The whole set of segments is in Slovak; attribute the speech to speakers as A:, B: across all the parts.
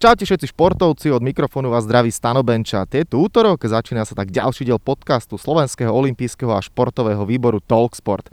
A: Čaute všetci športovci, od mikrofónu vás zdraví Stano Benča. Tieto útorok začína sa tak ďalší diel podcastu Slovenského olympijského a športového výboru Talksport.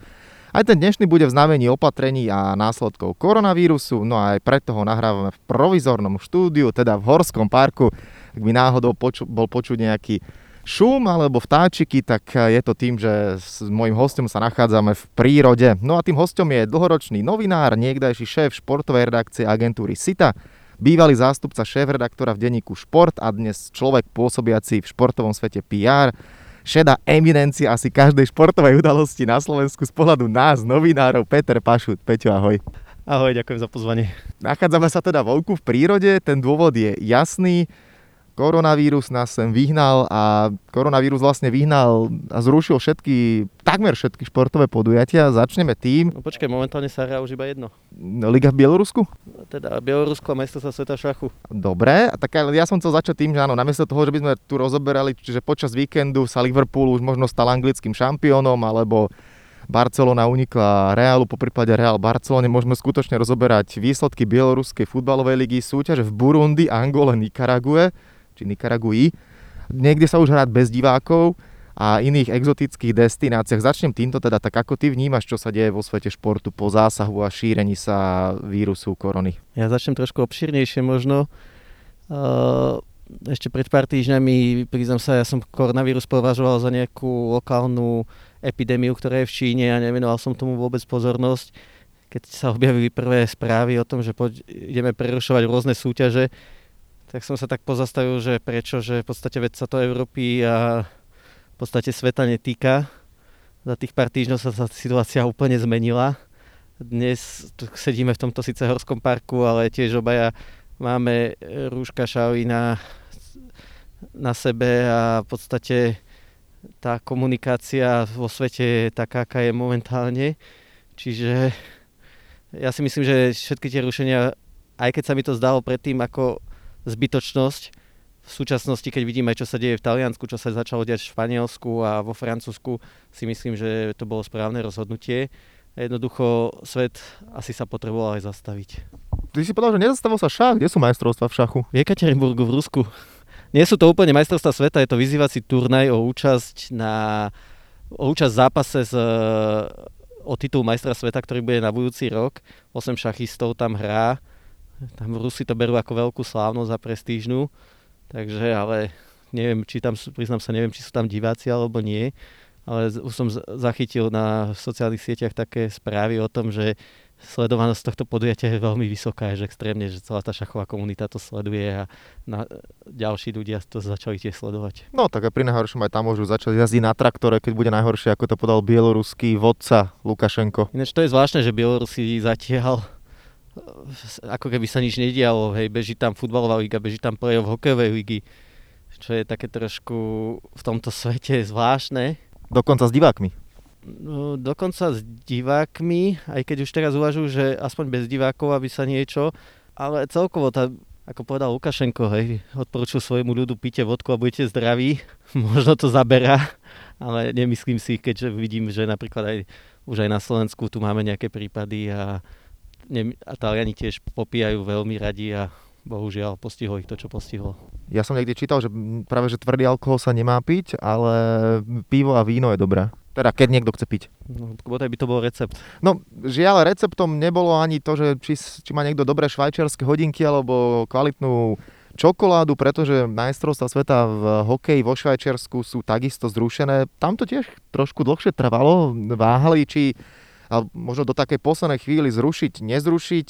A: Aj ten dnešný bude v znamení opatrení a následkov koronavírusu, no a aj preto ho nahrávame v provizornom štúdiu, teda v Horskom parku. Ak by náhodou poču- bol počuť nejaký šum alebo vtáčiky, tak je to tým, že s mojim hostom sa nachádzame v prírode. No a tým hostom je dlhoročný novinár, niekdajší šéf športovej redakcie agentúry SITA, bývalý zástupca šéf-redaktora v denníku Šport a dnes človek pôsobiaci v športovom svete PR, šedá eminencia asi každej športovej udalosti na Slovensku z pohľadu nás, novinárov, Peter Pašut. Peťo, ahoj.
B: Ahoj, ďakujem za pozvanie.
A: Nachádzame sa teda vonku v prírode, ten dôvod je jasný koronavírus nás sem vyhnal a koronavírus vlastne vyhnal a zrušil všetky, takmer všetky športové podujatia. Začneme tým.
B: No počkaj, momentálne sa hrá už iba jedno.
A: Liga v Bielorusku?
B: Teda Bielorusko a sa sveta šachu.
A: Dobre, tak ja som chcel začať tým, že áno, namiesto toho, že by sme tu rozoberali, čiže počas víkendu sa Liverpool už možno stal anglickým šampiónom, alebo Barcelona unikla Realu, po prípade Real Barcelone. Môžeme skutočne rozoberať výsledky Bieloruskej futbalovej ligy, súťaže v Burundi, Angole, Nikarague či Nikaragui. Niekde sa už hrať bez divákov a iných exotických destináciách. Začnem týmto teda, tak ako ty vnímaš, čo sa deje vo svete športu po zásahu a šírení sa vírusu korony?
B: Ja začnem trošku obšírnejšie možno. Ešte pred pár týždňami, priznám sa, ja som koronavírus považoval za nejakú lokálnu epidémiu, ktorá je v Číne a nevenoval som tomu vôbec pozornosť. Keď sa objavili prvé správy o tom, že ideme prerušovať rôzne súťaže, tak som sa tak pozastavil, že prečo, že v podstate veď sa to Európy a v podstate sveta netýka. Za tých pár týždňov sa tá situácia úplne zmenila. Dnes tu sedíme v tomto síce horskom parku, ale tiež obaja máme rúška šaly na, na sebe a v podstate tá komunikácia vo svete je taká, aká je momentálne. Čiže ja si myslím, že všetky tie rušenia, aj keď sa mi to zdalo predtým, ako zbytočnosť. V súčasnosti, keď vidíme, čo sa deje v Taliansku, čo sa začalo diať v Španielsku a vo Francúzsku, si myslím, že to bolo správne rozhodnutie. Jednoducho svet asi sa potreboval aj zastaviť.
A: Ty si povedal, že nezastavil sa šach. Kde sú majstrovstvá v šachu?
B: V Ekaterinburgu v Rusku. Nie sú to úplne majstrovstvá sveta, je to vyzývací turnaj o účasť na o účasť v zápase z, o titul majstra sveta, ktorý bude na budúci rok. 8 šachistov tam hrá tam Rusi to berú ako veľkú slávnosť a prestížnu, takže ale neviem, či tam, priznám sa, neviem, či sú tam diváci alebo nie, ale už som zachytil na sociálnych sieťach také správy o tom, že sledovanosť tohto podujatia je veľmi vysoká, že extrémne, že celá tá šachová komunita to sleduje a na, ďalší ľudia to začali tiež sledovať.
A: No tak aj pri najhoršom aj tam môžu začať jazdiť na traktore, keď bude najhoršie, ako to podal bieloruský vodca Lukašenko.
B: Ináč to je zvláštne, že Bielorusi zatiaľ ako keby sa nič nedialo, hej, beží tam futbalová liga, beží tam play-off hokejovej ligy, čo je také trošku v tomto svete zvláštne.
A: Dokonca s divákmi.
B: No, dokonca s divákmi, aj keď už teraz uvažujú, že aspoň bez divákov, aby sa niečo, ale celkovo tá, ako povedal Lukašenko, hej, odporúčil svojmu ľudu pite vodku a budete zdraví, možno to zaberá, ale nemyslím si, keďže vidím, že napríklad aj už aj na Slovensku tu máme nejaké prípady a a Taliani tiež popíjajú veľmi radi a bohužiaľ postihlo ich to, čo postihlo.
A: Ja som niekde čítal, že práve že tvrdý alkohol sa nemá piť, ale pivo a víno je dobré. Teda keď niekto chce piť.
B: No, bodaj by to bol recept.
A: No, žiaľ, receptom nebolo ani to, že či, či má niekto dobré švajčiarske hodinky alebo kvalitnú čokoládu, pretože majstrovstvá sveta v hokeji vo Švajčiarsku sú takisto zrušené. Tam to tiež trošku dlhšie trvalo. Váhali, či možno do takej poslednej chvíli zrušiť, nezrušiť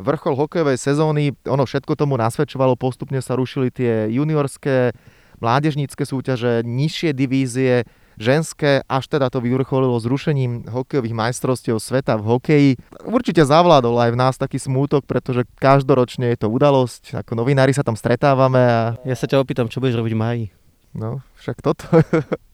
A: vrchol hokejovej sezóny. Ono všetko tomu nasvedčovalo, postupne sa rušili tie juniorské, mládežnícke súťaže, nižšie divízie, ženské, až teda to vyvrcholilo zrušením hokejových majstrovstiev sveta v hokeji. Určite zavládol aj v nás taký smútok, pretože každoročne je to udalosť, ako novinári sa tam stretávame. A...
B: Ja sa ťa opýtam, čo budeš robiť v maji?
A: No, však toto...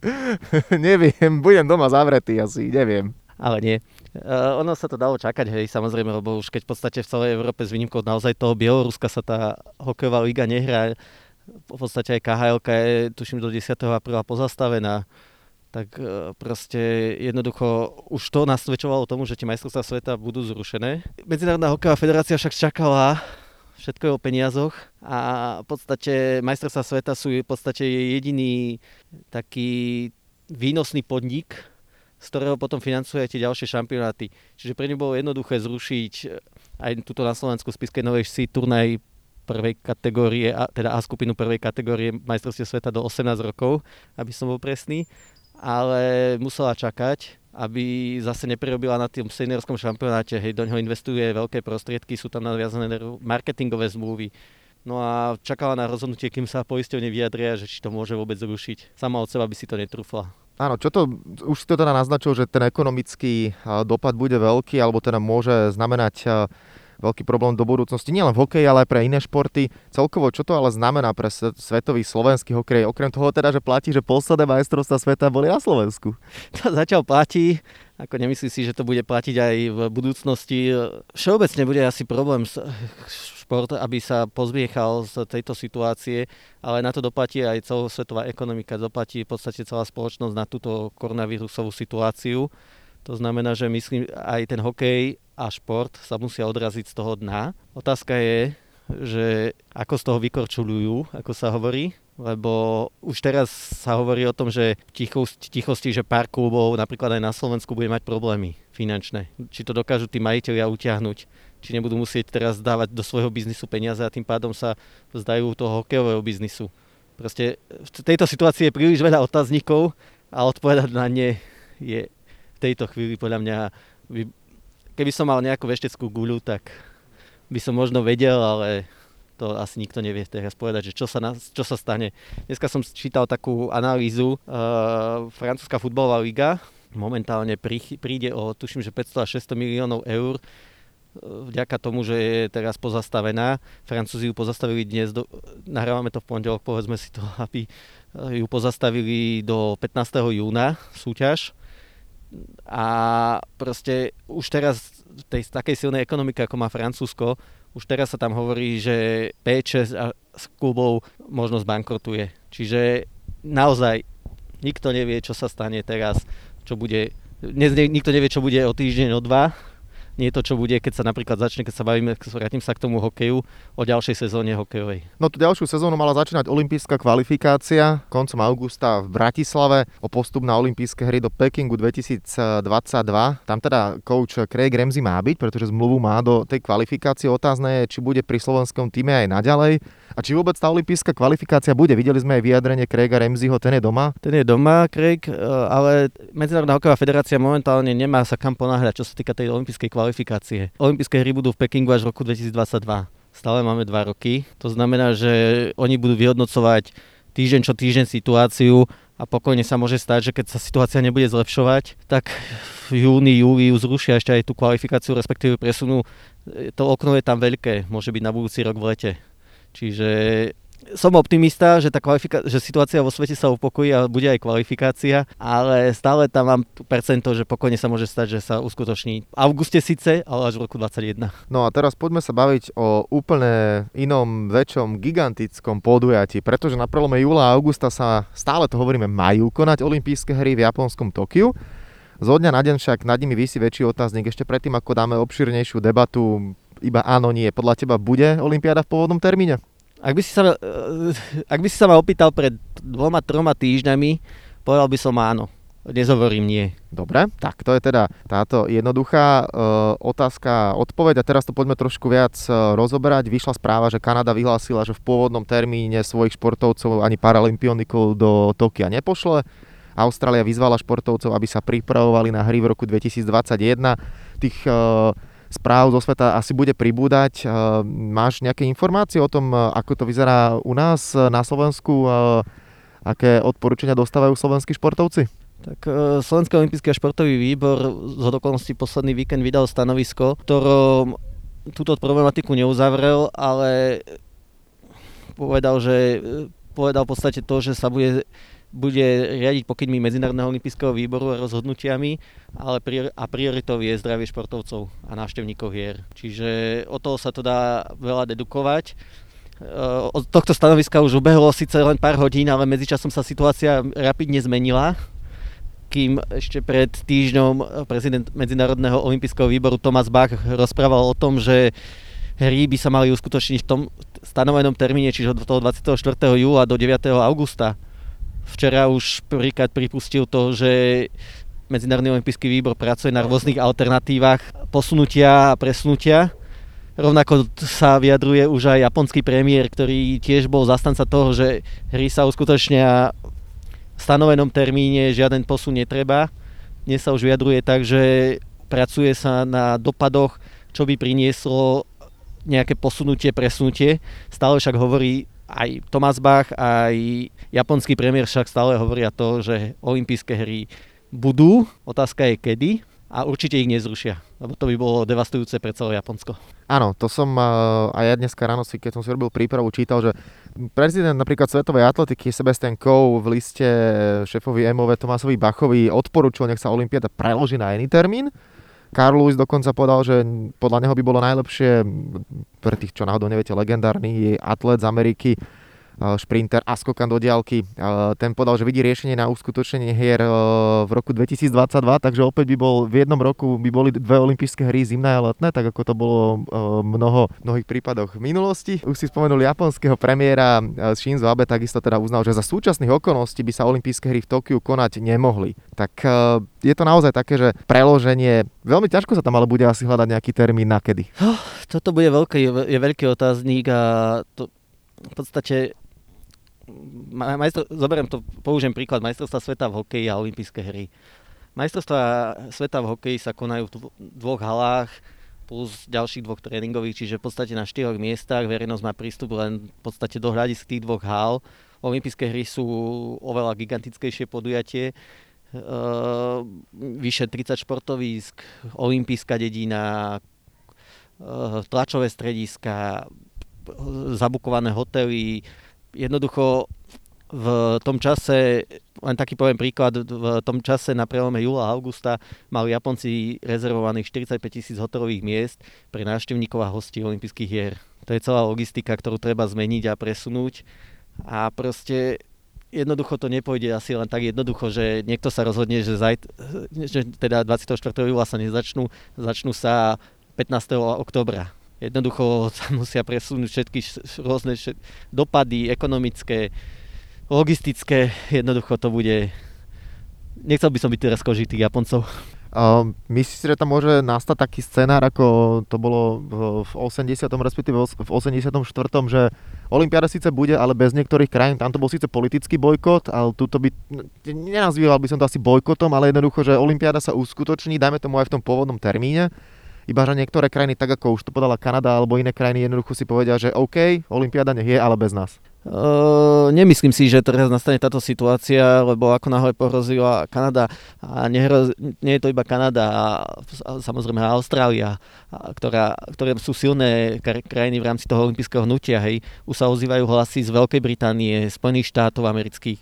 A: neviem, budem doma zavretý asi, neviem
B: ale nie. Uh, ono sa to dalo čakať, hej, samozrejme, lebo už keď v podstate v celej Európe s výnimkou naozaj toho Bieloruska sa tá hokejová liga nehrá, v podstate aj KHL je, tuším, do 10. apríla pozastavená, tak uh, proste jednoducho už to nasvedčovalo tomu, že tie majstrovstvá sveta budú zrušené. Medzinárodná hokejová federácia však čakala všetko je o peniazoch a v podstate majstrovstvá sveta sú v podstate jediný taký výnosný podnik, z ktorého potom financuje tie ďalšie šampionáty. Čiže pre ňu bolo jednoduché zrušiť aj túto na Slovensku Spiskej Novej si turnaj prvej kategórie, teda A skupinu prvej kategórie majstrovstiev sveta do 18 rokov, aby som bol presný, ale musela čakať, aby zase neprerobila na tým seniorskom šampionáte, hej, do neho investuje veľké prostriedky, sú tam naviazané marketingové zmluvy, No a čakala na rozhodnutie, kým sa poisťovne vyjadria, že či to môže vôbec zrušiť. Sama od seba by si to netrúfla.
A: Áno, čo to, už si to teda naznačil, že ten ekonomický dopad bude veľký, alebo teda môže znamenať veľký problém do budúcnosti, nielen v hokeji, ale aj pre iné športy. Celkovo, čo to ale znamená pre svetový slovenský hokej? Okrem toho teda, že platí, že posledné majstrovstvá sveta boli na Slovensku.
B: To zatiaľ platí, ako nemyslí si, že to bude platiť aj v budúcnosti. Všeobecne bude asi problém šport, aby sa pozviechal z tejto situácie, ale na to doplatí aj celosvetová ekonomika, doplatí v podstate celá spoločnosť na túto koronavírusovú situáciu. To znamená, že myslím, aj ten hokej a šport sa musia odraziť z toho dna. Otázka je, že ako z toho vykorčulujú, ako sa hovorí, lebo už teraz sa hovorí o tom, že tichosti, tichosti, že pár klubov napríklad aj na Slovensku bude mať problémy finančné. Či to dokážu tí majiteľia utiahnuť, či nebudú musieť teraz dávať do svojho biznisu peniaze a tým pádom sa vzdajú toho hokejového biznisu. Proste v tejto situácii je príliš veľa otáznikov a odpovedať na ne je v tejto chvíli podľa mňa, by, keby som mal nejakú vešteckú guľu, tak by som možno vedel, ale to asi nikto nevie teraz povedať, že čo sa, na, čo sa stane. Dneska som čítal takú analýzu, uh, francúzska futbalová liga momentálne prí, príde o, tuším, že 500 až 600 miliónov eur vďaka tomu, že je teraz pozastavená. Francúzi ju pozastavili dnes, do, nahrávame to v pondelok, povedzme si to, aby ju pozastavili do 15. júna súťaž a proste už teraz v tej takej silnej ekonomike, ako má Francúzsko, už teraz sa tam hovorí, že 5-6 klubov možno zbankrotuje. Čiže naozaj nikto nevie, čo sa stane teraz, čo bude, dnes nikto nevie, čo bude o týždeň, o dva, nie to, čo bude, keď sa napríklad začne, keď sa bavíme, vrátim sa k tomu hokeju, o ďalšej sezóne hokejovej.
A: No tú ďalšiu sezónu mala začínať olympijská kvalifikácia koncom augusta v Bratislave o postup na olympijské hry do Pekingu 2022. Tam teda coach Craig Ramsey má byť, pretože zmluvu má do tej kvalifikácie. Otázne je, či bude pri slovenskom týme aj naďalej a či vôbec tá olympijská kvalifikácia bude. Videli sme aj vyjadrenie Craiga Ramseyho, ten je doma.
B: Ten je doma, Craig, e, ale Medzinárodná hokejová federácia momentálne nemá sa kam ponáhľať, čo sa týka tej olympijskej kvalifikácie kvalifikácie. Olympijské hry budú v Pekingu až v roku 2022. Stále máme dva roky. To znamená, že oni budú vyhodnocovať týždeň čo týždeň situáciu a pokojne sa môže stať, že keď sa situácia nebude zlepšovať, tak v júni, júli zrušia ešte aj tú kvalifikáciu, respektíve presunú. To okno je tam veľké, môže byť na budúci rok v lete. Čiže som optimista, že, tá kvalifika- že situácia vo svete sa upokojí a bude aj kvalifikácia, ale stále tam mám percento, že pokojne sa môže stať, že sa uskutoční v auguste síce, ale až v roku 2021.
A: No a teraz poďme sa baviť o úplne inom, väčšom, gigantickom podujatí, pretože na prelome júla a augusta sa, stále to hovoríme, majú konať olympijské hry v japonskom Tokiu. Zo dňa na deň však nad nimi vysí väčší otáznik. Ešte predtým, ako dáme obširnejšiu debatu, iba áno, nie. Podľa teba bude Olympiáda v pôvodnom termíne?
B: Ak by si sa, eh, ak by si sa ma opýtal pred dvoma, troma týždňami, povedal by som áno. Nezovorím nie.
A: Dobre, tak to je teda táto jednoduchá e, otázka, odpoveď a teraz to poďme trošku viac e, rozoberať. Vyšla správa, že Kanada vyhlásila, že v pôvodnom termíne svojich športovcov ani paralympionikov do Tokia nepošle. Austrália vyzvala športovcov, aby sa pripravovali na hry v roku 2021. Tých e, správ zo sveta asi bude pribúdať. Eh, máš nejaké informácie o tom, eh, ako to vyzerá u nás eh, na Slovensku? Aké odporúčania dostávajú slovenskí športovci?
B: Tak Slovenský olimpijský a športový výbor z okolností posledný víkend vydal stanovisko, ktorom túto problematiku neuzavrel, ale povedal, že povedal v podstate to, že sa bude bude riadiť pokynmi Medzinárodného olympijského výboru a rozhodnutiami, ale prior- a prioritou je zdravie športovcov a návštevníkov hier. Čiže od toho sa to dá veľa dedukovať. Eh, od tohto stanoviska už ubehlo síce len pár hodín, ale medzičasom sa situácia rapidne zmenila kým ešte pred týždňom prezident Medzinárodného olympijského výboru Thomas Bach rozprával o tom, že hry by sa mali uskutočniť v tom stanovenom termíne, čiže od toho 24. júla do 9. augusta. Včera už prvýkrát pripustil to, že Medzinárodný olimpijský výbor pracuje na rôznych alternatívach posunutia a presnutia. Rovnako sa vyjadruje už aj japonský premiér, ktorý tiež bol zastanca toho, že hry sa uskutočnia v stanovenom termíne, žiaden posun netreba. Dnes sa už vyjadruje tak, že pracuje sa na dopadoch, čo by prinieslo nejaké posunutie, presnutie. Stále však hovorí aj Thomas Bach, aj japonský premiér však stále hovoria to, že olympijské hry budú, otázka je kedy a určite ich nezrušia, lebo to by bolo devastujúce pre celé Japonsko.
A: Áno, to som aj ja dneska ráno si, keď som si robil prípravu, čítal, že prezident napríklad Svetovej atletiky Sebastian Coe v liste šéfovi MOV Tomásovi Bachovi odporúčil, nech sa Olympiáda preloží na iný termín. Carl Lewis dokonca povedal, že podľa neho by bolo najlepšie, pre tých, čo náhodou neviete, legendárny atlet z Ameriky, šprinter a skokan do diálky. Eh, ten podal, že vidí riešenie na uskutočnenie hier eh, v roku 2022, takže opäť by bol v jednom roku by boli dve olympijské hry zimné a letné, tak ako to bolo mnoho mnohých prípadoch v minulosti. Už si spomenul japonského premiéra Shinzo Abe takisto teda uznal, že za súčasných okolností by sa olympijské hry v Tokiu konať nemohli. Tak je to naozaj také, že preloženie, veľmi ťažko sa tam ale bude asi hľadať nejaký termín na kedy.
B: Toto bude veľký, je veľký otáznik a to v podstate majstro, zoberiem to, použijem príklad majstrovstva sveta v hokeji a olympijské hry. Majstrovstva sveta v hokeji sa konajú v dvoch halách plus ďalších dvoch tréningových, čiže v podstate na štyroch miestach verejnosť má prístup len v podstate do hľadisk tých dvoch hál. Olympijské hry sú oveľa gigantickejšie podujatie, Uh, vyše 30 športovísk, olympijská dedina, uh, tlačové strediska, zabukované hotely, jednoducho v tom čase, len taký poviem príklad, v tom čase na prelome júla a augusta mali Japonci rezervovaných 45 tisíc hotelových miest pre návštevníkov a hostí olympijských hier. To je celá logistika, ktorú treba zmeniť a presunúť. A proste jednoducho to nepôjde asi len tak jednoducho, že niekto sa rozhodne, že, zajt, že teda 24. júla sa nezačnú, začnú sa 15. oktobra Jednoducho sa musia presunúť všetky rôzne dopady ekonomické, logistické. Jednoducho to bude... Nechcel by som byť teraz kožitý Japoncov.
A: Uh, myslíš že tam môže nastať taký scenár, ako to bolo v 80. respektíve v 84. že Olympiáda síce bude, ale bez niektorých krajín. Tam to bol síce politický bojkot, ale tuto by, nenazýval by som to asi bojkotom, ale jednoducho, že Olympiáda sa uskutoční, dajme tomu aj v tom pôvodnom termíne iba že niektoré krajiny, tak ako už to podala Kanada alebo iné krajiny, jednoducho si povedia, že OK, Olympiáda nech je, ale bez nás.
B: Uh, nemyslím si, že teraz nastane táto situácia, lebo ako náhle pohrozila Kanada, a nehroz, nie je to iba Kanada, a, samozrejme Austrália, a, ktorá, ktoré sú silné krajiny v rámci toho olympijského hnutia, hej, už sa ozývajú hlasy z Veľkej Británie, Spojených štátov amerických,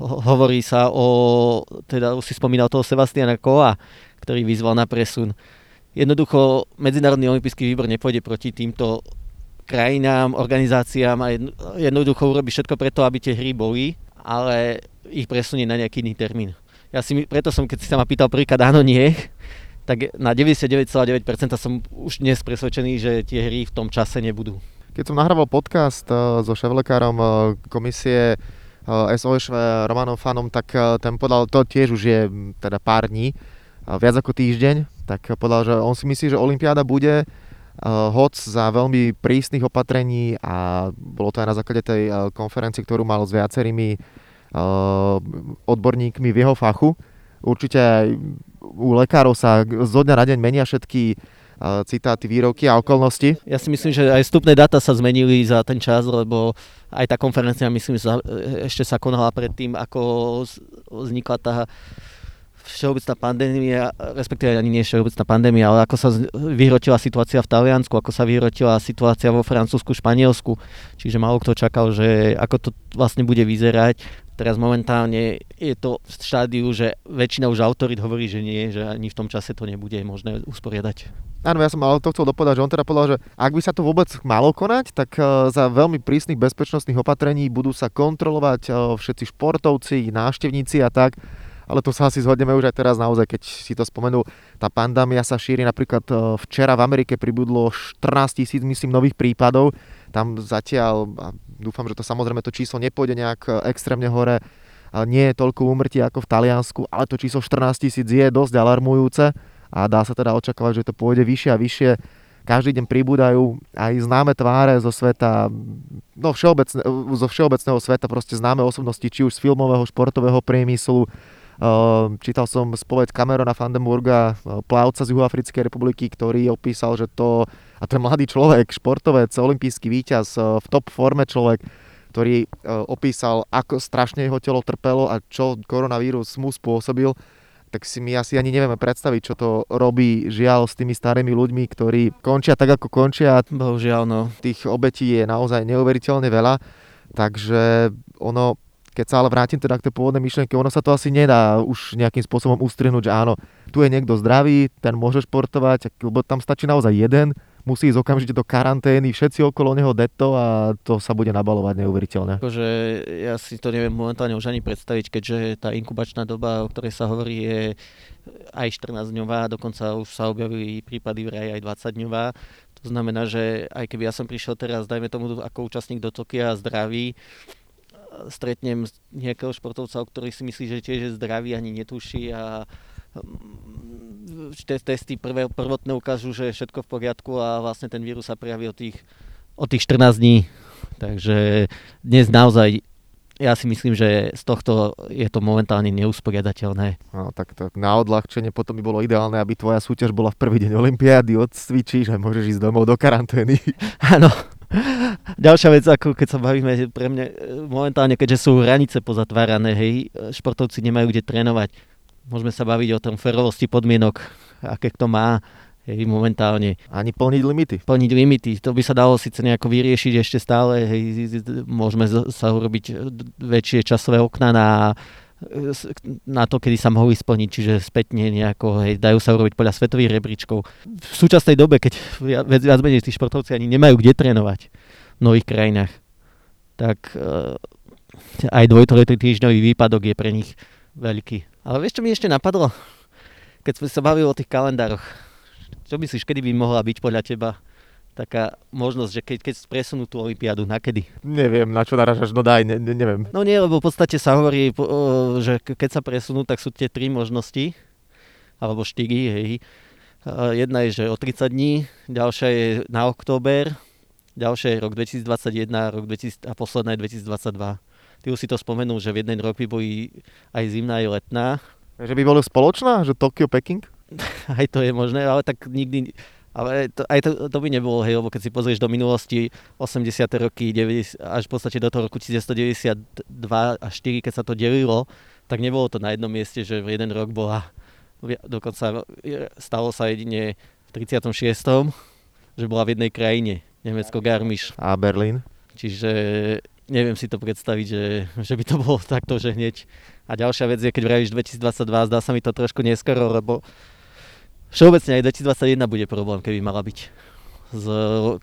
B: hovorí sa o, teda už si spomínal toho Sebastiana Koa, ktorý vyzval na presun. Jednoducho Medzinárodný olimpijský výbor nepôjde proti týmto krajinám, organizáciám a jednoducho urobí všetko preto, aby tie hry boli, ale ich presunie na nejaký iný termín. Ja si, preto som, keď si sa ma pýtal prvýkrát áno, nie, tak na 99,9% som už dnes presvedčený, že tie hry v tom čase nebudú.
A: Keď som nahrával podcast uh, so ševlekárom uh, komisie eh, SOS Romanom Fanom, tak ten podal, to tiež už je teda pár dní, viac ako týždeň, tak povedal, že on si myslí, že Olympiáda bude hoc za veľmi prísnych opatrení a bolo to aj na základe tej konferencie, ktorú mal s viacerými odborníkmi v jeho fachu. Určite aj u lekárov sa zo dňa na deň menia všetky citáty, výroky a okolnosti.
B: Ja si myslím, že aj vstupné dáta sa zmenili za ten čas, lebo aj tá konferencia, myslím, ešte sa konala predtým, ako vznikla tá všeobecná pandémia, respektíve ani nie všeobecná pandémia, ale ako sa vyhrotila situácia v Taliansku, ako sa vyhrotila situácia vo Francúzsku, Španielsku. Čiže málo kto čakal, že ako to vlastne bude vyzerať. Teraz momentálne je to v štádiu, že väčšina už autorit hovorí, že nie, že ani v tom čase to nebude možné usporiadať.
A: Áno, ja som ale to chcel dopovedať, že on teda povedal, že ak by sa to vôbec malo konať, tak e, za veľmi prísnych bezpečnostných opatrení budú sa kontrolovať e, všetci športovci, návštevníci a tak ale to sa asi zhodneme už aj teraz naozaj, keď si to spomenul, tá pandémia sa šíri napríklad e, včera v Amerike pribudlo 14 tisíc, myslím, nových prípadov. Tam zatiaľ, a dúfam, že to samozrejme to číslo nepôjde nejak e, extrémne hore, nie je toľko úmrtí ako v Taliansku, ale to číslo 14 tisíc je dosť alarmujúce a dá sa teda očakávať, že to pôjde vyššie a vyššie. Každý deň pribúdajú aj známe tváre zo sveta, no všeobecne, zo všeobecného sveta, proste známe osobnosti, či už z filmového, športového priemyslu, čítal som spoveď Camerona Vandenburga, eh, plavca z Juhoafrickej republiky, ktorý opísal, že to, a to je mladý človek, športovec, olimpijský víťaz, eh, v top forme človek, ktorý eh, opísal, ako strašne jeho telo trpelo a čo koronavírus mu spôsobil, tak si my asi ani nevieme predstaviť, čo to robí žiaľ s tými starými ľuďmi, ktorí končia tak, ako končia.
B: Bohužiaľ, no.
A: Tých obetí je naozaj neuveriteľne veľa, takže ono, keď sa ale vrátim teda k tej pôvodnej myšlienke, ono sa to asi nedá už nejakým spôsobom ustrihnúť, že áno, tu je niekto zdravý, ten môže športovať, lebo tam stačí naozaj jeden, musí ísť okamžite do karantény, všetci okolo neho deto a to sa bude nabalovať neuveriteľne.
B: Akože ja si to neviem momentálne už ani predstaviť, keďže tá inkubačná doba, o ktorej sa hovorí, je aj 14-dňová, dokonca už sa objavili prípady vraj aj 20-dňová. To znamená, že aj keby ja som prišiel teraz, dajme tomu ako účastník do Tokia zdravý, stretnem nejakého športovca, o ktorý si myslí, že tiež je zdravý, ani netuší a mm, testy prvé, prvotné ukážu, že je všetko v poriadku a vlastne ten vírus sa prejaví od tých, od tých 14 dní. Takže dnes naozaj ja si myslím, že z tohto je to momentálne neusporiadateľné.
A: No, tak to na odľahčenie potom by bolo ideálne, aby tvoja súťaž bola v prvý deň Olympiády, odcvičíš a môžeš ísť domov do karantény.
B: Áno, Ďalšia vec, ako keď sa bavíme, pre mňa e, momentálne, keďže sú hranice pozatvárané, hej, športovci nemajú kde trénovať. Môžeme sa baviť o tom ferovosti podmienok, aké kto má, hej, momentálne.
A: Ani plniť limity.
B: Plniť limity, to by sa dalo síce nejako vyriešiť ešte stále, hej, môžeme sa urobiť väčšie časové okna na na to, kedy sa mohli splniť, čiže spätne nejako, hej, dajú sa urobiť podľa svetových rebríčkov. V súčasnej dobe, keď viac, viac menej tí športovci ani nemajú kde trénovať v nových krajinách, tak uh, aj dvoj, týždňový výpadok je pre nich veľký. Ale vieš, čo mi ešte napadlo? Keď sme sa bavili o tých kalendároch, čo myslíš, kedy by mohla byť podľa teba taká možnosť, že keď, keď presunú tú olympiádu, na kedy?
A: Neviem, na čo naražaš, no daj, ne, ne, neviem.
B: No nie, lebo v podstate sa hovorí, že keď sa presunú, tak sú tie tri možnosti, alebo štyri, hej. Jedna je, že o 30 dní, ďalšia je na október, ďalšia je rok 2021 rok 2000, a posledná je 2022. Ty už si to spomenul, že v jeden rok by boli aj zimná, aj letná.
A: Že by boli spoločná, že Tokio, Peking?
B: aj to je možné, ale tak nikdy, ale to, aj to, to by nebolo, hej, lebo keď si pozrieš do minulosti 80. roky, 90, až v podstate do toho roku 1992 a 4, keď sa to delilo, tak nebolo to na jednom mieste, že v jeden rok bola, dokonca stalo sa jedine v 36. že bola v jednej krajine, Nemecko Garmisch.
A: A Berlín?
B: Čiže neviem si to predstaviť, že, že by to bolo takto, že hneď. A ďalšia vec je, keď vravíš 2022, zdá sa mi to trošku neskoro, lebo Všeobecne aj 2021 bude problém, keby mala byť z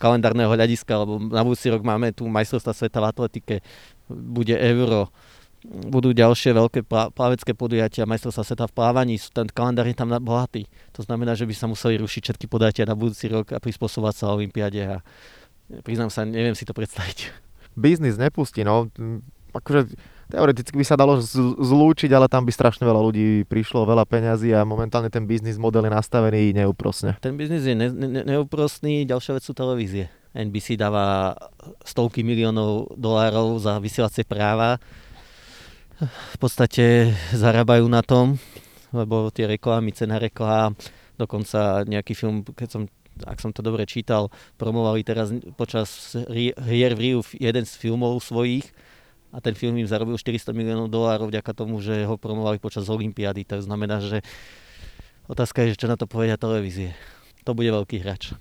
B: kalendárneho hľadiska, lebo na budúci rok máme tu majstrovstva sveta v atletike, bude euro, budú ďalšie veľké plavecké podujatia, majstrovstva sveta v plávaní, ten kalendár je tam bohatý. To znamená, že by sa museli rušiť všetky podujatia na budúci rok a prispôsobovať sa Olympiade a priznám sa, neviem si to predstaviť.
A: Biznis nepustí, no. Akože teoreticky by sa dalo zlúčiť, ale tam by strašne veľa ľudí prišlo, veľa peňazí a momentálne ten biznis model je nastavený neúprosne.
B: Ten biznis je ne, ne, neúprosný, ďalšia vec sú televízie. NBC dáva stovky miliónov dolárov za vysielacie práva. V podstate zarábajú na tom, lebo tie reklamy, cena reklám, dokonca nejaký film, keď som ak som to dobre čítal, promovali teraz počas hier v Riu jeden z filmov svojich, a ten film im zarobil 400 miliónov dolárov vďaka tomu, že ho promovali počas Olympiády. To znamená, že otázka je, čo na to povedia televízie. To bude veľký hráč.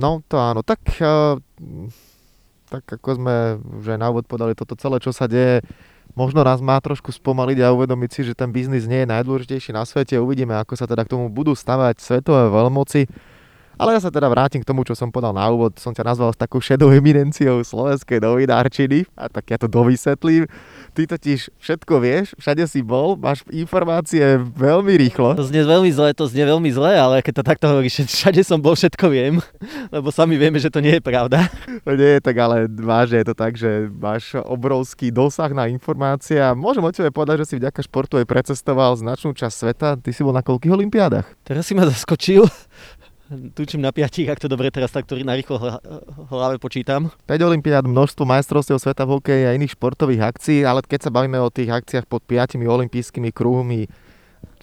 A: No to áno, tak, uh, tak ako sme už aj na úvod podali toto celé, čo sa deje, možno nás má trošku spomaliť a uvedomiť si, že ten biznis nie je najdôležitejší na svete. Uvidíme, ako sa teda k tomu budú stavať svetové veľmoci. Ale ja sa teda vrátim k tomu, čo som podal na úvod. Som ťa nazval s takou šedou eminenciou slovenskej novinárčiny a tak ja to dovysvetlím. Ty totiž všetko vieš, všade si bol, máš informácie veľmi rýchlo.
B: To znie veľmi zle, to znie veľmi zle, ale keď to takto hovoríš, všade som bol, všetko viem, lebo sami vieme, že to nie je pravda.
A: No nie, tak ale vážne je to tak, že máš obrovský dosah na informácie a môžem o tebe povedať, že si vďaka športu aj precestoval značnú časť sveta. Ty si bol na koľkých olimpiádach?
B: Teraz si ma zaskočil tučím na piatich, ak to dobre teraz tak ktorý narýchlo hlave počítam.
A: 5 olimpiád, množstvo majstrovstiev sveta v hokeji a iných športových akcií, ale keď sa bavíme o tých akciách pod 5 olympijskými kruhmi,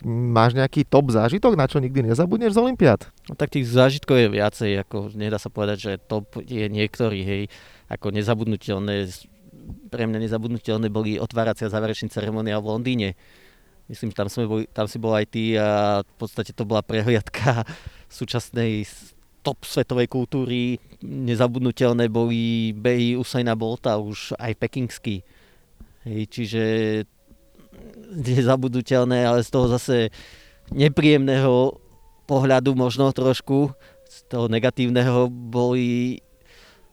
A: máš nejaký top zážitok, na čo nikdy nezabudneš z olimpiád?
B: No, tak tých zážitkov je viacej, ako nedá sa povedať, že top je niektorý, hej, ako nezabudnutelné, pre mňa nezabudnutelné boli otváracia záverečný ceremonia v Londýne. Myslím, tam, sme boli, tam si bol aj ty a v podstate to bola prehliadka súčasnej top svetovej kultúry. Nezabudnutelné boli behy Usaina Bolta, už aj pekingský. Hej, čiže nezabudnutelné, ale z toho zase nepríjemného pohľadu možno trošku, z toho negatívneho boli,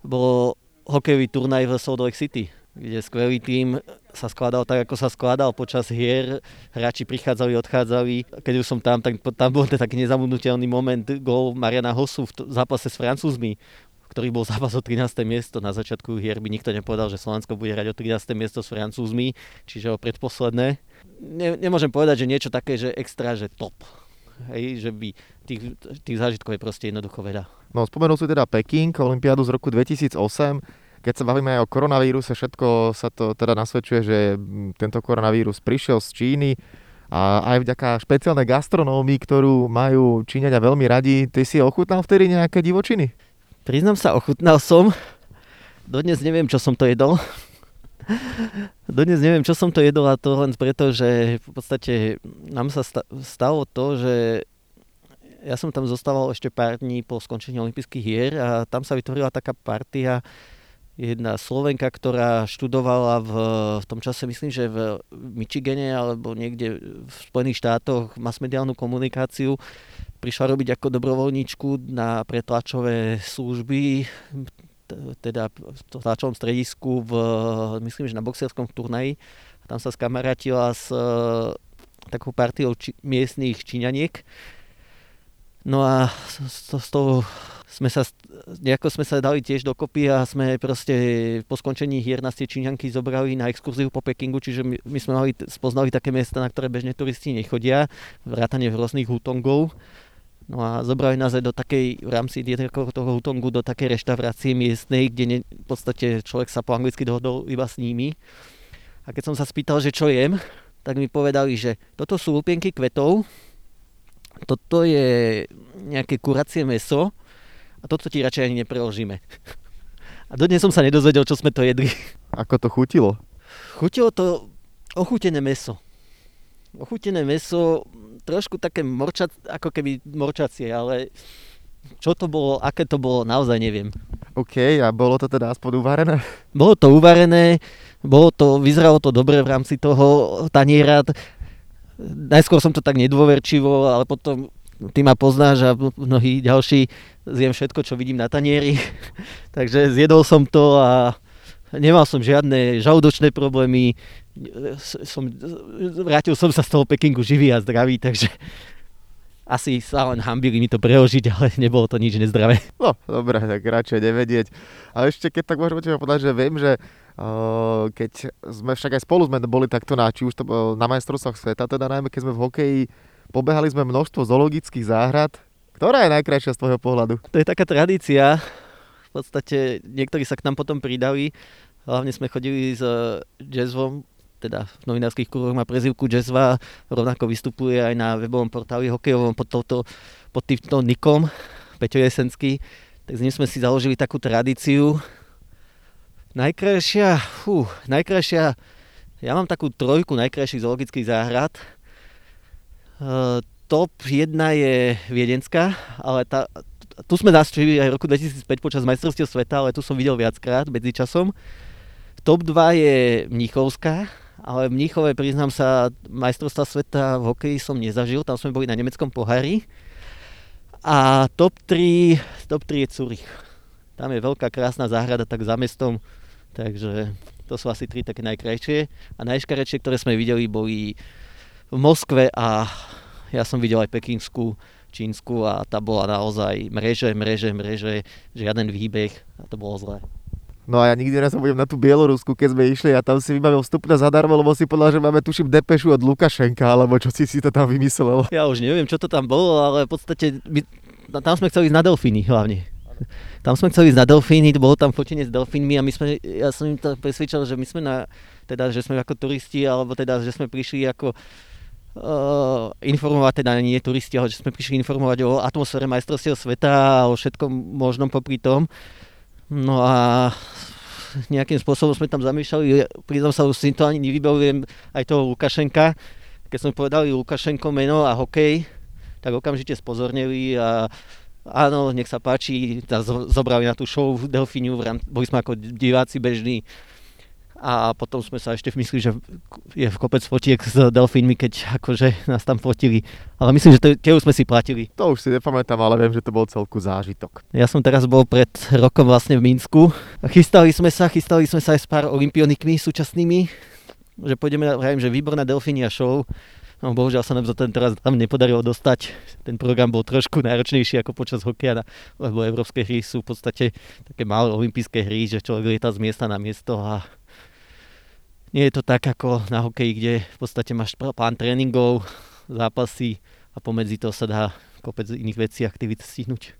B: bolo hokejový turnaj v Salt Lake City kde skvelý tým sa skladal tak, ako sa skladal počas hier. Hráči prichádzali, odchádzali. Keď už som tam, tak tam bol ten taký nezamudnutelný moment gól Mariana Hosu v zápase s Francúzmi ktorý bol zápas o 13. miesto. Na začiatku hier by nikto nepovedal, že Slovensko bude hrať o 13. miesto s Francúzmi, čiže o predposledné. Ne, nemôžem povedať, že niečo také, že extra, že top. Hej, že by tých, tých zážitkov je proste jednoducho veľa.
A: No spomenul si teda Peking, Olympiádu z roku 2008 keď sa bavíme aj o koronavíruse, všetko sa to teda nasvedčuje, že tento koronavírus prišiel z Číny a aj vďaka špeciálnej gastronómii, ktorú majú Číňania veľmi radi, ty si ochutnal vtedy nejaké divočiny?
B: Priznám sa, ochutnal som. Dodnes neviem, čo som to jedol. Dodnes neviem, čo som to jedol a to len preto, že v podstate nám sa stalo to, že ja som tam zostával ešte pár dní po skončení olympijských hier a tam sa vytvorila taká partia jedna Slovenka, ktorá študovala v, v tom čase, myslím, že v Michigane alebo niekde v Spojených štátoch masmediálnu komunikáciu. Prišla robiť ako dobrovoľníčku na pretlačové služby, teda v tlačovom stredisku v, myslím, že na boxerskom turnaji. Tam sa skamarátila s takou partiou či, miestných Číňaniek. No a z, z toho sme sa, nejako sme sa dali tiež dokopy a sme proste po skončení hier nás tie Číňanky zobrali na exkurziu po Pekingu, čiže my, my sme mali, spoznali také miesta, na ktoré bežne turisti nechodia, vrátane rôznych hutongov. No a zobrali nás aj do takej, v rámci toho hutongu, do takej reštaurácie miestnej, kde ne, v podstate človek sa po anglicky dohodol iba s nimi. A keď som sa spýtal, že čo jem, tak mi povedali, že toto sú lupienky kvetov, toto je nejaké kuracie meso, a toto ti radšej ani nepreložíme. A dodnes som sa nedozvedel, čo sme to jedli.
A: Ako to chutilo?
B: Chutilo to ochutené meso. Ochutené meso, trošku také morčat, ako keby morčacie, ale čo to bolo, aké to bolo, naozaj neviem.
A: OK, a bolo to teda aspoň uvarené?
B: Bolo to uvarené, bolo to, vyzeralo to dobre v rámci toho taniera. Najskôr som to tak nedôverčivo, ale potom ty ma poznáš a mnohí ďalší zjem všetko, čo vidím na tanieri. Takže zjedol som to a nemal som žiadne žalúdočné problémy. Som, vrátil som sa z toho Pekingu živý a zdravý, takže asi sa len hambili mi to preložiť, ale nebolo to nič nezdravé.
A: No, dobre, tak radšej nevedieť. A ešte keď tak môžeme teba povedať, že viem, že uh, keď sme však aj spolu sme boli takto na, či už to na majstrovstvách sveta, teda najmä keď sme v hokeji Pobehali sme množstvo zoologických záhrad. Ktorá je najkrajšia z tvojho pohľadu?
B: To je taká tradícia. V podstate niektorí sa k nám potom pridali. Hlavne sme chodili s jazzvom, teda v novinárskych kruhoch má prezivku jazzva, rovnako vystupuje aj na webovom portáli hokejovom pod, touto, pod týmto nikom, Peťo Jesenský. Tak s ním sme si založili takú tradíciu. Najkrajšia, fú, najkrajšia, ja mám takú trojku najkrajších zoologických záhrad. Uh, top 1 je Viedenská, ale tá, tu sme nastívili aj v roku 2005 počas majstrovstiev sveta, ale tu som videl viackrát medzi časom. Top 2 je Mnichovská, ale v Mnichove, priznám sa, majstrovstva sveta v hokeji som nezažil, tam sme boli na nemeckom pohári. a top 3, top 3 je Zurich. Tam je veľká krásna záhrada tak za mestom, takže to sú asi tri také najkrajšie. A najškarečšie, ktoré sme videli, boli v Moskve a ja som videl aj Pekinskú, Čínsku a tá bola naozaj mreže, mreže, mreže, žiaden výbeh a to bolo zlé.
A: No a ja nikdy nezabudnem na tú Bielorusku, keď sme išli a tam si vybavil vstup na zadarmo, lebo si povedal, že máme tuším depešu od Lukašenka, alebo čo si si to tam vymyslel.
B: Ja už neviem, čo to tam bolo, ale v podstate my, tam sme chceli ísť na delfíny hlavne. Tam sme chceli ísť na delfíny, bolo tam fotenie s delfínmi a my sme, ja som im to presvedčil, že my sme na, teda, že sme ako turisti, alebo teda, že sme prišli ako informovať, teda nie turisti, ale že sme prišli informovať o atmosfére majstrovstiev sveta a o všetkom možnom popri tom. No a nejakým spôsobom sme tam zamýšľali, priznám sa, už si to ani nevybavujem aj toho Lukašenka. Keď sme povedali Lukašenko meno a hokej, tak okamžite spozornili a áno, nech sa páči, zobrali na tú show v Delfíniu, boli sme ako diváci bežní a potom sme sa ešte mysleli, že je v kopec fotiek s delfínmi, keď akože nás tam fotili. Ale myslím, že to, tie už sme si platili.
A: To už si nepamätám, ale viem, že to bol celku zážitok.
B: Ja som teraz bol pred rokom vlastne v Minsku. Chystali sme sa, chystali sme sa aj s pár olimpionikmi súčasnými, že pôjdeme, vravím, že výborná delfínia show. No bohužiaľ sa nám to ten teraz tam nepodarilo dostať. Ten program bol trošku náročnejší ako počas hokeja, lebo európske hry sú v podstate také malé olympijské hry, že človek lieta z miesta na miesto a nie je to tak ako na hokeji, kde v podstate máš plán tréningov, zápasy a pomedzi to sa dá kopec iných vecí a aktivít stihnúť.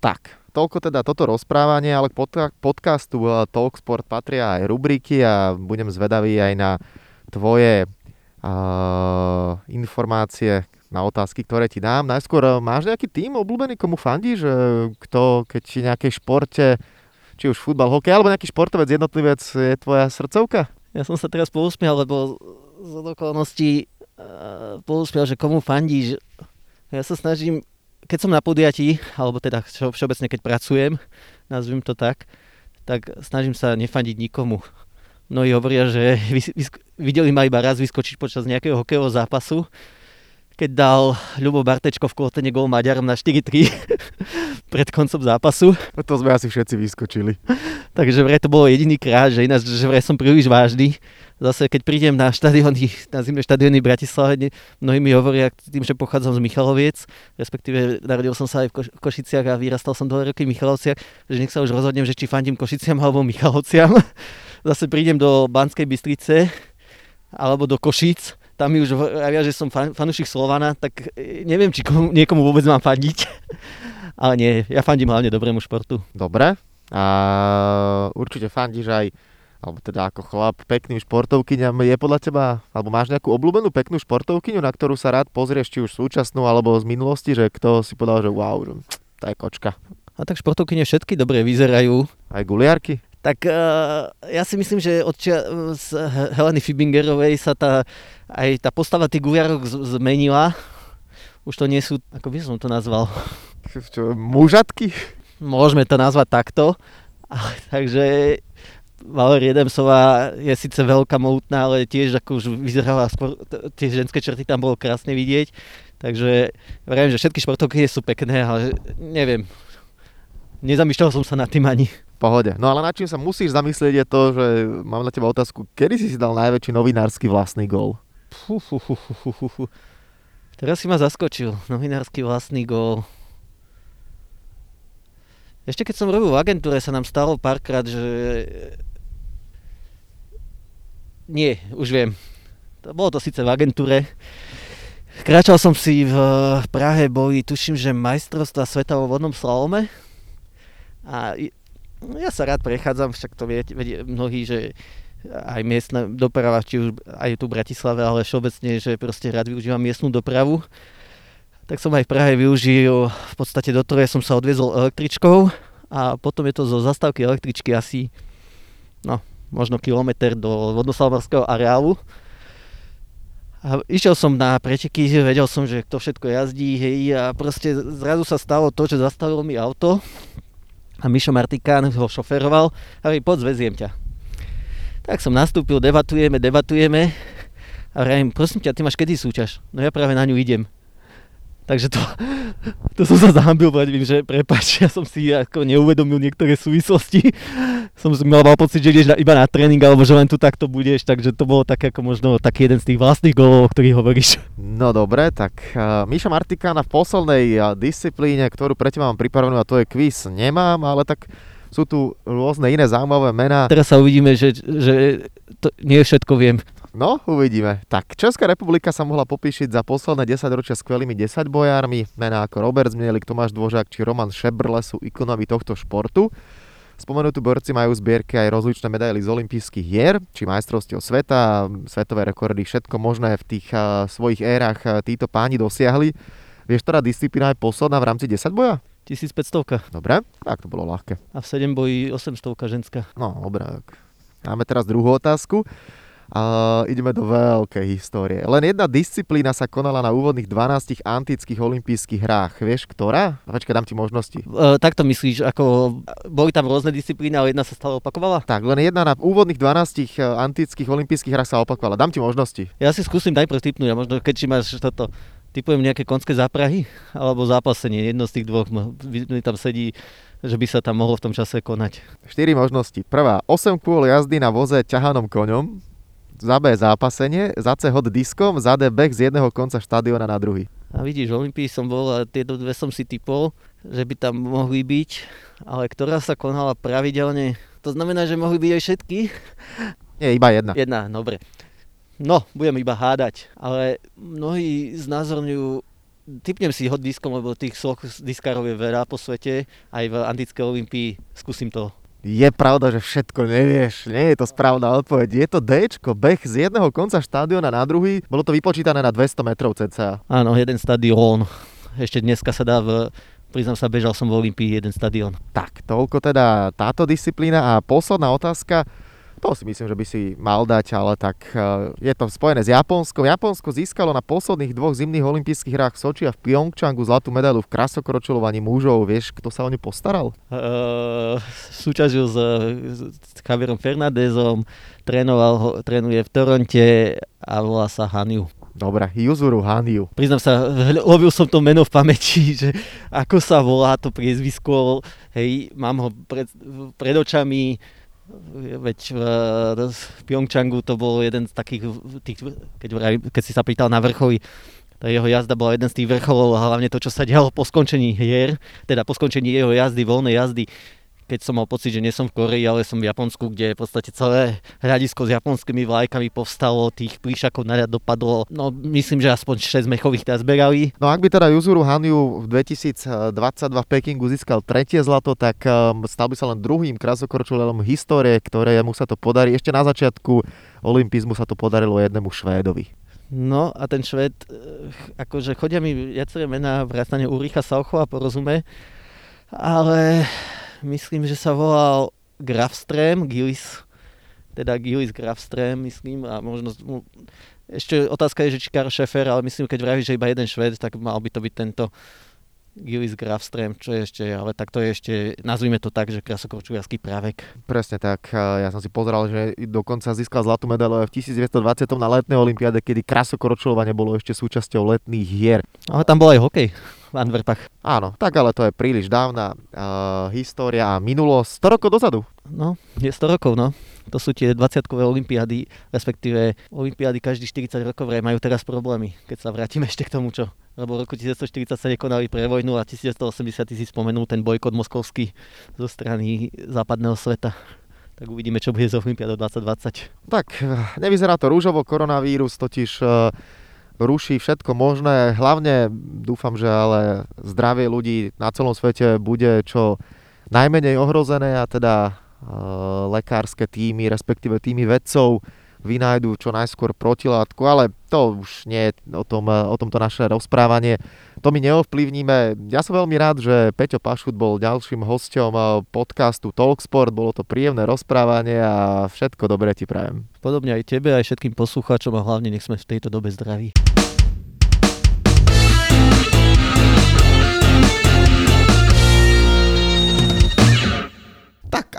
A: Tak, toľko teda toto rozprávanie, ale k podcastu eh, Talksport patria aj rubriky a budem zvedavý aj na tvoje uh, informácie na otázky, ktoré ti dám. Najskôr, eh, máš nejaký tým obľúbený, komu fandíš? Kto, keď či nejakej športe, či už futbal, hokej, alebo nejaký športovec, jednotlivec je tvoja srdcovka?
B: Ja som sa teraz pousmial, lebo z okolností uh, pousmial, že komu fandíš. Ja sa snažím, keď som na podiatí, alebo teda všeobecne keď pracujem, nazvím to tak, tak snažím sa nefandiť nikomu. Mnohí hovoria, že videli ma iba raz vyskočiť počas nejakého hokejového zápasu, keď dal Ľubo Bartečko v Klotene gol Maďarom na 4-3 pred koncom zápasu.
A: No to sme asi všetci vyskočili.
B: Takže vraj to bolo jediný krát, že ináč, že vraj som príliš vážny. Zase keď prídem na štadióny, na zimné štadióny v Bratislave, mnohí mi hovoria tým, že pochádzam z Michaloviec, respektíve narodil som sa aj v, Koš- v Košiciach a vyrastal som dlhé roky v Michalovciach, že nech sa už rozhodnem, že či fandím Košiciam alebo Michalovciam. Zase prídem do Banskej Bystrice alebo do Košic tam mi už hovoria, že som fan, fanúšik Slovana, tak e, neviem, či komu, niekomu vôbec mám fandiť. Ale nie, ja fandím hlavne dobrému športu.
A: Dobre. A určite fandíš aj alebo teda ako chlap, pekným športovkyňam, je podľa teba, alebo máš nejakú obľúbenú peknú športovkyňu, na ktorú sa rád pozrieš, či už súčasnú, alebo z minulosti, že kto si povedal, že wow, že to je kočka.
B: A tak športovkyne všetky dobre vyzerajú.
A: Aj guliarky?
B: Tak uh, ja si myslím, že od čia- z Heleny Fibingerovej sa tá, aj tá postava tých gujarok zmenila. Už to nie sú, ako by som to nazval?
A: Čo, mužatky?
B: Môžeme to nazvať takto. Takže Valerie Edemsová je síce veľká mohutná, ale tiež ako už vyzerala skôr, tie ženské črty tam bolo krásne vidieť. Takže viem, že všetky športovky sú pekné, ale neviem. Nezamýšľal som sa nad tým ani
A: pohode. No ale na čím sa musíš zamyslieť je to, že mám na teba otázku, kedy si si dal najväčší novinársky vlastný gól?
B: Teraz si ma zaskočil. Novinársky vlastný gól. Ešte keď som robil v agentúre, sa nám stalo párkrát, že... Nie, už viem. Bolo to síce v agentúre. Kráčal som si v Prahe, boli, tuším, že majstrovstva sveta vo vodnom slalome. A ja sa rád prechádzam, však to viete, vedie mnohí, že aj miestna doprava, či už aj tu v Bratislave, ale všeobecne, že proste rád využívam miestnú dopravu. Tak som aj v Prahe využil, v podstate do Troje som sa odviezol električkou a potom je to zo zastávky električky asi, no, možno kilometr do vodnoslavarského areálu. A išiel som na preteky, vedel som, že to všetko jazdí, hej, a proste zrazu sa stalo to, že zastavilo mi auto a Mišo Martikán ho šoferoval a hovorí, poď zveziem ťa. Tak som nastúpil, debatujeme, debatujeme A vrajím, prosím ťa, ty máš kedy súťaž? No ja práve na ňu idem. Takže to, to som sa zahambil, vím, že prepáč, ja som si ako neuvedomil niektoré súvislosti. Som mal, mal pocit, že ideš iba na tréning, alebo že len tu takto budeš, takže to bolo tak ako možno taký jeden z tých vlastných golov, o ktorých hovoríš.
A: No dobre, tak uh, Míša Martikána v poslednej uh, disciplíne, ktorú pre teba mám pripravenú a to je quiz, nemám, ale tak sú tu rôzne iné zaujímavé mená.
B: Teraz sa uvidíme, že, že to nie všetko viem.
A: No, uvidíme. Tak, Česká republika sa mohla popíšiť za posledné 10 ročia skvelými 10 bojármi. Mená ako Robert Zmielik, Tomáš Dvožák či Roman Šebrle sú ikonovi tohto športu. Spomenutí borci majú zbierky aj rozličné medaily z olympijských hier, či majstrovstiev sveta, svetové rekordy, všetko možné v tých uh, svojich érach uh, títo páni dosiahli. Vieš, ktorá disciplína je posledná v rámci 10 boja?
B: 1500.
A: Dobre, tak to bolo ľahké.
B: A v 7 boji 800 ženská.
A: No, dobre. Máme teraz druhú otázku. A ideme do veľkej histórie. Len jedna disciplína sa konala na úvodných 12 antických olympijských hrách. Vieš, ktorá? Počkaj, dám ti možnosti.
B: E, tak to myslíš, ako boli tam rôzne disciplíny, ale jedna sa stále opakovala?
A: Tak, len jedna na úvodných 12 e, antických olympijských hrách sa opakovala. Dám ti možnosti.
B: Ja si skúsim najprv typnúť a možno keď máš toto typujem nejaké konské záprahy alebo zápasenie, jedno z tých dvoch mi tam sedí, že by sa tam mohlo v tom čase konať.
A: Štyri možnosti. Prvá, 8 kôl jazdy na voze ťahanom koňom, za B zápasenie, za C hod diskom, za D beh z jedného konca štadiona na druhý.
B: A vidíš, v Olympii som bol a tieto dve som si typol, že by tam mohli byť, ale ktorá sa konala pravidelne, to znamená, že mohli byť aj všetky?
A: Nie, iba jedna.
B: Jedna, dobre. No, budem iba hádať, ale mnohí znázorňujú typnem si hod diskom, lebo tých diskárov je veľa po svete, aj v antickej Olympii, skúsim to
A: je pravda, že všetko nevieš. Nie je to správna odpoveď. Je to D, beh z jedného konca štádiona na druhý. Bolo to vypočítané na 200 metrov cca.
B: Áno, jeden stadión. Ešte dneska sa dá v priznám sa, bežal som v Olympii jeden stadión.
A: Tak, toľko teda táto disciplína a posledná otázka. To si myslím, že by si mal dať, ale tak eh, je to spojené s Japonskom. Japonsko získalo na posledných dvoch zimných olympijských hrách v Soči a v Pyeongchangu zlatú medailu v krasokročilovaní mužov. Vieš, kto sa o ňu postaral? Uh,
B: súťažil s, s Javierom Fernandezom, trénoval, trénuje v Toronte a volá sa Haniu.
A: Dobre, Yuzuru Haniu.
B: Priznám sa, lovil som to meno v pamäti, že ako sa volá to priezvisko, hej, mám ho pred, pred očami, veď v, v Pyeongchangu to bol jeden z takých, tých, keď, keď si sa pýtal na vrcholy, tá jeho jazda bola jeden z tých vrcholov hlavne to, čo sa dialo po skončení hier, teda po skončení jeho jazdy, voľnej jazdy, keď som mal pocit, že nie som v Koreji, ale som v Japonsku, kde v podstate celé hľadisko s japonskými vlajkami povstalo, tých plíšakov na dopadlo. No myslím, že aspoň 6 mechových teraz zberali.
A: No ak by teda Yuzuru Hanyu v 2022 v Pekingu získal tretie zlato, tak um, stal by sa len druhým krásokročilom histórie, ktoré mu sa to podarí. Ešte na začiatku olympizmu sa to podarilo jednému Švédovi.
B: No a ten Švéd, eh, akože chodia mi viaceré mená vrátane Uricha Sauchova, porozume, ale myslím, že sa volal Grafström, Gillis, teda Gillis Grafström, myslím, a možno, ešte otázka je, že či Karl Schäfer, ale myslím, keď vravíš, že iba jeden Šved, tak mal by to byť tento Gillis Grafström, čo je ešte, ale tak to je ešte, nazvime to tak, že krasokorčuliarský právek.
A: Presne tak, ja som si pozeral, že dokonca získal zlatú medailu v 1920 na letnej olympiáde, kedy krasokorčulovanie bolo ešte súčasťou letných hier.
B: Ale tam bol aj hokej v Antwerpách.
A: Áno, tak ale to je príliš dávna uh, história a minulosť. 100 rokov dozadu.
B: No, je 100 rokov, no. To sú tie 20-kové olimpiády, respektíve olimpiády každých 40 rokov vraj majú teraz problémy, keď sa vrátime ešte k tomu, čo lebo v roku 1940 sa nekonali pre vojnu a 1980 si spomenul ten bojkot moskovský zo strany západného sveta. Tak uvidíme, čo bude z Olympiádou 2020.
A: Tak, nevyzerá to rúžovo, koronavírus totiž uh, ruší všetko možné. Hlavne dúfam, že ale zdravie ľudí na celom svete bude čo najmenej ohrozené a teda e, lekárske týmy, respektíve týmy vedcov vynájdu čo najskôr protilátku, ale to už nie je o, tom, o tomto naše rozprávanie. To my neovplyvníme. Ja som veľmi rád, že Peťo Pašut bol ďalším hosťom podcastu Talksport. Bolo to príjemné rozprávanie a všetko dobré ti prajem.
B: Podobne aj tebe, aj všetkým poslucháčom a hlavne nech sme v tejto dobe zdraví.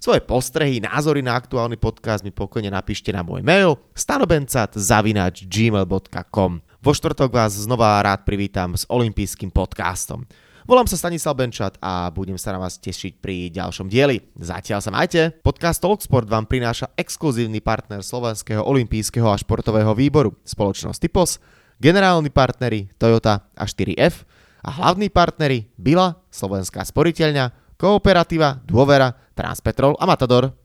A: Svoje postrehy, názory na aktuálny podcast mi pokojne napíšte na môj mail stanobencat.gmail.com Vo štvrtok vás znova rád privítam s olympijským podcastom. Volám sa Stanislav Benčat a budem sa na vás tešiť pri ďalšom dieli. Zatiaľ sa majte. Podcast Talksport vám prináša exkluzívny partner Slovenského olympijského a športového výboru, spoločnosť Typos, generálni partneri Toyota a 4F a hlavní partneri Bila, Slovenská sporiteľňa, Kooperativa, Dôvera, Transpetrol a Matador.